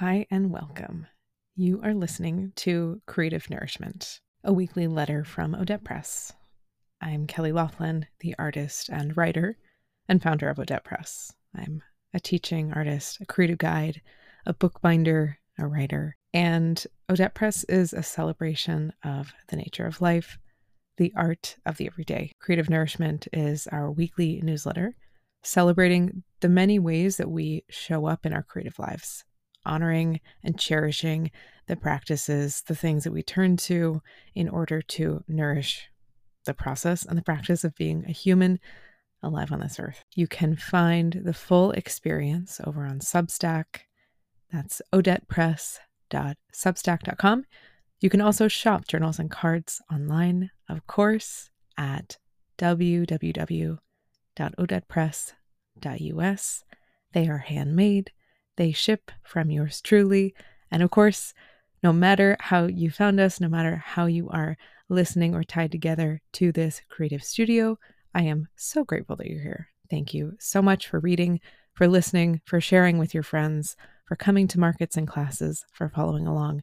Hi, and welcome. You are listening to Creative Nourishment, a weekly letter from Odette Press. I'm Kelly Laughlin, the artist and writer and founder of Odette Press. I'm a teaching artist, a creative guide, a bookbinder, a writer, and Odette Press is a celebration of the nature of life, the art of the everyday. Creative Nourishment is our weekly newsletter celebrating the many ways that we show up in our creative lives honoring and cherishing the practices, the things that we turn to in order to nourish the process and the practice of being a human alive on this earth. You can find the full experience over on Substack. That's odettepress.substack.com. You can also shop journals and cards online, of course, at www.odettepress.us. They are handmade they ship from yours truly. And of course, no matter how you found us, no matter how you are listening or tied together to this creative studio, I am so grateful that you're here. Thank you so much for reading, for listening, for sharing with your friends, for coming to markets and classes, for following along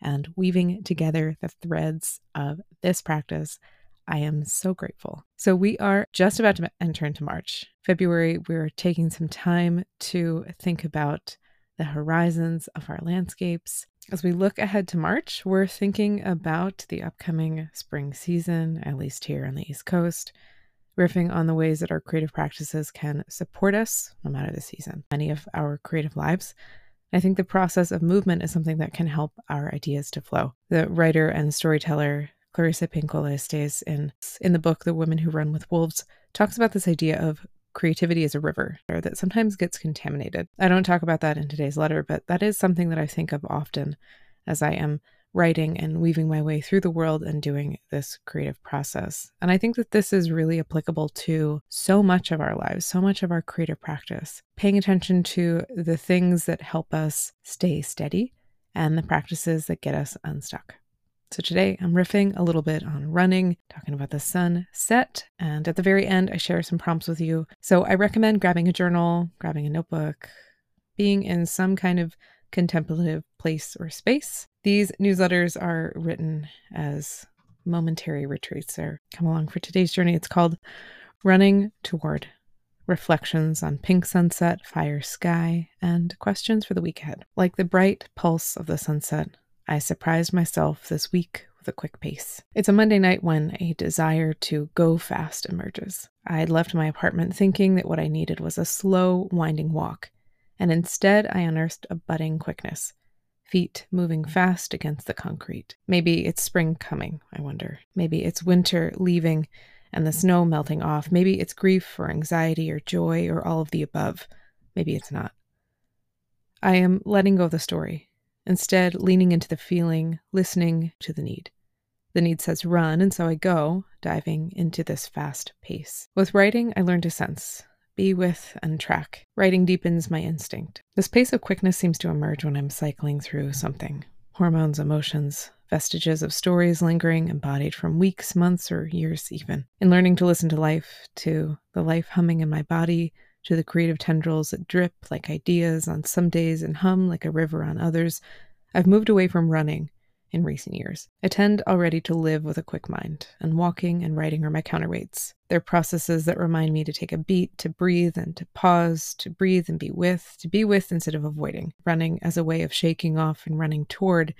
and weaving together the threads of this practice. I am so grateful. So, we are just about to enter into March. February, we're taking some time to think about the horizons of our landscapes. As we look ahead to March, we're thinking about the upcoming spring season, at least here on the East Coast, riffing on the ways that our creative practices can support us no matter the season, many of our creative lives. I think the process of movement is something that can help our ideas to flow. The writer and storyteller Clarissa Pinkola Estes in in the book The Women Who Run with Wolves talks about this idea of creativity as a river or that sometimes gets contaminated. I don't talk about that in today's letter, but that is something that I think of often as I am writing and weaving my way through the world and doing this creative process. And I think that this is really applicable to so much of our lives, so much of our creative practice. Paying attention to the things that help us stay steady and the practices that get us unstuck. So today I'm riffing a little bit on running, talking about the sunset, and at the very end, I share some prompts with you. So I recommend grabbing a journal, grabbing a notebook, being in some kind of contemplative place or space. These newsletters are written as momentary retreats. Or come along for today's journey. It's called Running Toward reflections on pink sunset, fire sky, and questions for the week ahead. Like the bright pulse of the sunset, I surprised myself this week with a quick pace. It's a Monday night when a desire to go fast emerges. I had left my apartment thinking that what I needed was a slow, winding walk, and instead I unearthed a budding quickness. Feet moving fast against the concrete. Maybe it's spring coming, I wonder. Maybe it's winter leaving and the snow melting off. Maybe it's grief or anxiety or joy or all of the above. Maybe it's not. I am letting go of the story instead, leaning into the feeling, listening to the need. The need says run, and so I go, diving into this fast pace. With writing, I learn to sense, be with, and track. Writing deepens my instinct. This pace of quickness seems to emerge when I'm cycling through something hormones, emotions, vestiges of stories lingering, embodied from weeks, months, or years even. In learning to listen to life, to the life humming in my body, to the creative tendrils that drip like ideas on some days and hum like a river on others, I've moved away from running in recent years. I tend already to live with a quick mind, and walking and writing are my counterweights. They're processes that remind me to take a beat, to breathe and to pause, to breathe and be with, to be with instead of avoiding. Running as a way of shaking off and running toward,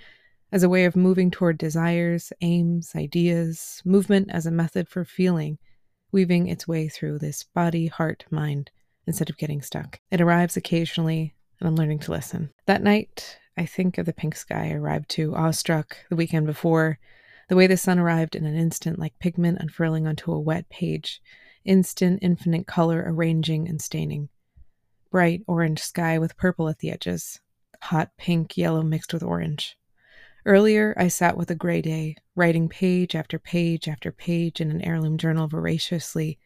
as a way of moving toward desires, aims, ideas, movement as a method for feeling, weaving its way through this body, heart, mind instead of getting stuck. It arrives occasionally, and I'm learning to listen. That night, I think of the pink sky I arrived to, awestruck, the weekend before. The way the sun arrived in an instant, like pigment unfurling onto a wet page, instant, infinite color arranging and staining. Bright orange sky with purple at the edges, hot pink, yellow mixed with orange. Earlier, I sat with a gray day, writing page after page after page in an heirloom journal voraciously,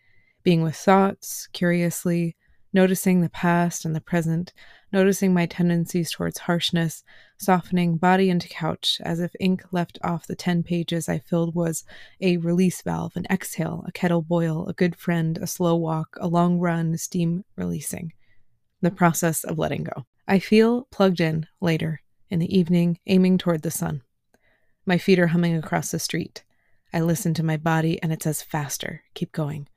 being with thoughts, curiously, noticing the past and the present, noticing my tendencies towards harshness, softening body into couch as if ink left off the 10 pages I filled was a release valve, an exhale, a kettle boil, a good friend, a slow walk, a long run, steam releasing. The process of letting go. I feel plugged in later in the evening, aiming toward the sun. My feet are humming across the street. I listen to my body and it says faster, keep going.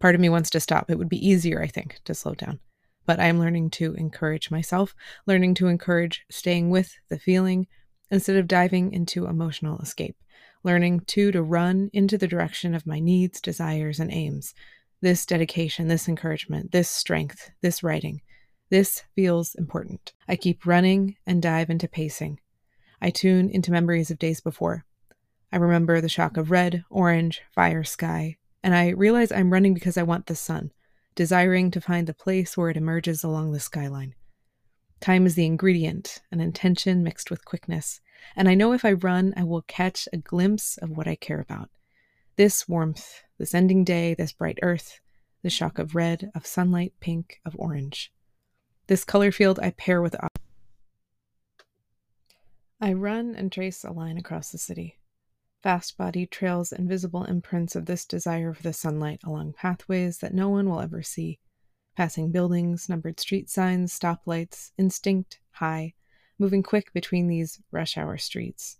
Part of me wants to stop. It would be easier, I think, to slow down. But I am learning to encourage myself, learning to encourage staying with the feeling instead of diving into emotional escape, learning too to run into the direction of my needs, desires, and aims. This dedication, this encouragement, this strength, this writing, this feels important. I keep running and dive into pacing. I tune into memories of days before. I remember the shock of red, orange, fire, sky, and I realize I'm running because I want the sun, desiring to find the place where it emerges along the skyline. Time is the ingredient, an intention mixed with quickness, and I know if I run, I will catch a glimpse of what I care about. This warmth, this ending day, this bright earth, the shock of red, of sunlight, pink, of orange. This color field I pair with. I run and trace a line across the city. Fast body trails invisible imprints of this desire for the sunlight along pathways that no one will ever see. Passing buildings, numbered street signs, stoplights, instinct, high, moving quick between these rush hour streets.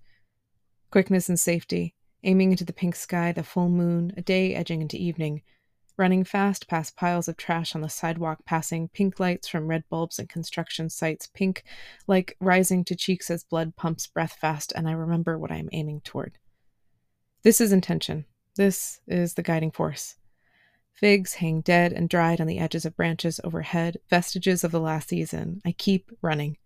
Quickness and safety, aiming into the pink sky, the full moon, a day edging into evening, running fast past piles of trash on the sidewalk, passing pink lights from red bulbs and construction sites, pink like rising to cheeks as blood pumps breath fast, and I remember what I am aiming toward. This is intention. This is the guiding force. Figs hang dead and dried on the edges of branches overhead, vestiges of the last season. I keep running.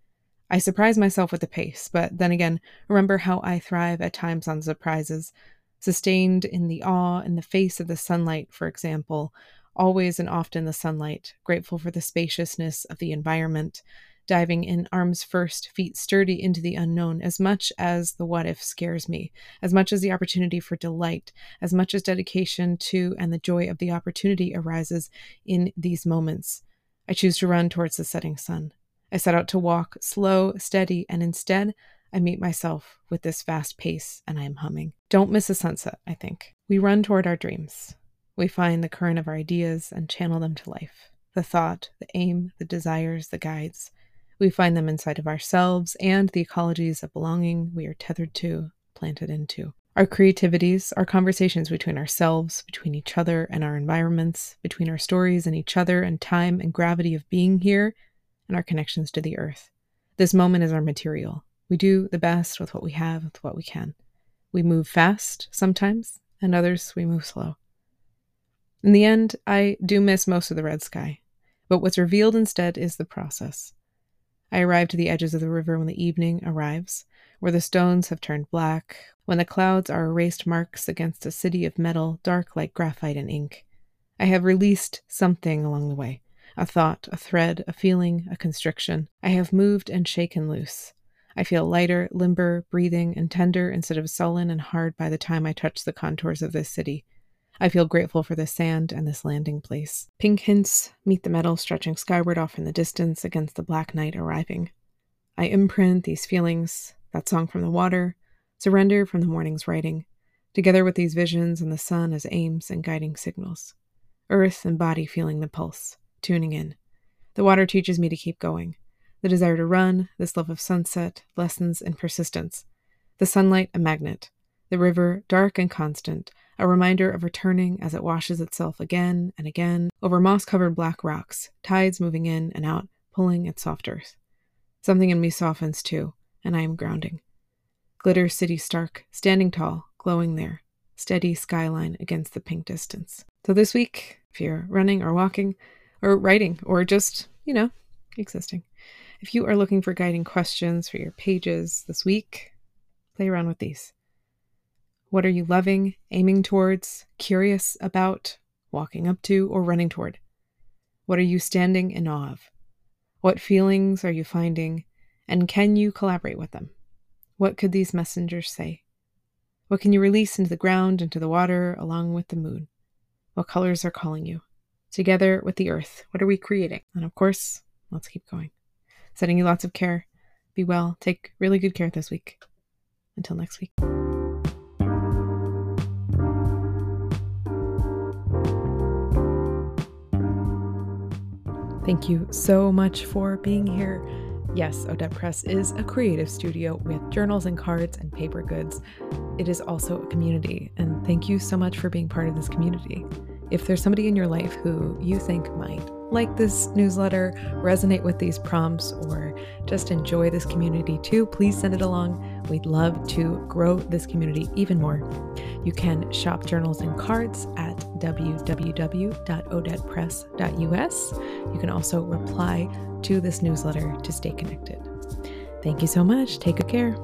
I surprise myself with the pace, but then again, remember how I thrive at times on surprises. Sustained in the awe in the face of the sunlight, for example, always and often the sunlight, grateful for the spaciousness of the environment, diving in arms first, feet sturdy into the unknown, as much as the what if scares me, as much as the opportunity for delight, as much as dedication to and the joy of the opportunity arises in these moments. I choose to run towards the setting sun. I set out to walk slow, steady, and instead, I meet myself with this fast pace and I am humming. Don't miss a sunset, I think. We run toward our dreams. We find the current of our ideas and channel them to life. The thought, the aim, the desires, the guides. We find them inside of ourselves and the ecologies of belonging we are tethered to, planted into. Our creativities, our conversations between ourselves, between each other and our environments, between our stories and each other and time and gravity of being here, and our connections to the earth. This moment is our material. We do the best with what we have, with what we can. We move fast sometimes, and others we move slow. In the end, I do miss most of the red sky, but what's revealed instead is the process. I arrive to the edges of the river when the evening arrives, where the stones have turned black, when the clouds are erased marks against a city of metal dark like graphite and ink. I have released something along the way a thought, a thread, a feeling, a constriction. I have moved and shaken loose. I feel lighter, limber, breathing, and tender instead of sullen and hard by the time I touch the contours of this city. I feel grateful for the sand and this landing place. Pink hints meet the metal stretching skyward off in the distance against the black night arriving. I imprint these feelings, that song from the water, surrender from the morning's writing, together with these visions and the sun as aims and guiding signals. Earth and body feeling the pulse, tuning in. The water teaches me to keep going. The desire to run, this love of sunset, lessons in persistence. The sunlight, a magnet. The river, dark and constant, a reminder of returning as it washes itself again and again over moss covered black rocks, tides moving in and out, pulling at soft earth. Something in me softens too, and I am grounding. Glitter city stark, standing tall, glowing there, steady skyline against the pink distance. So this week, if you're running or walking or writing or just, you know, existing, if you are looking for guiding questions for your pages this week, play around with these. What are you loving, aiming towards, curious about, walking up to, or running toward? What are you standing in awe of? What feelings are you finding, and can you collaborate with them? What could these messengers say? What can you release into the ground, into the water, along with the moon? What colors are calling you? Together with the earth, what are we creating? And of course, let's keep going. Sending you lots of care. Be well. Take really good care this week. Until next week. Thank you so much for being here. Yes, Odette Press is a creative studio with journals and cards and paper goods. It is also a community, and thank you so much for being part of this community. If there's somebody in your life who you think might like this newsletter, resonate with these prompts, or just enjoy this community too, please send it along. We'd love to grow this community even more. You can shop journals and cards at www.odettepress.us. You can also reply to this newsletter to stay connected. Thank you so much. Take good care.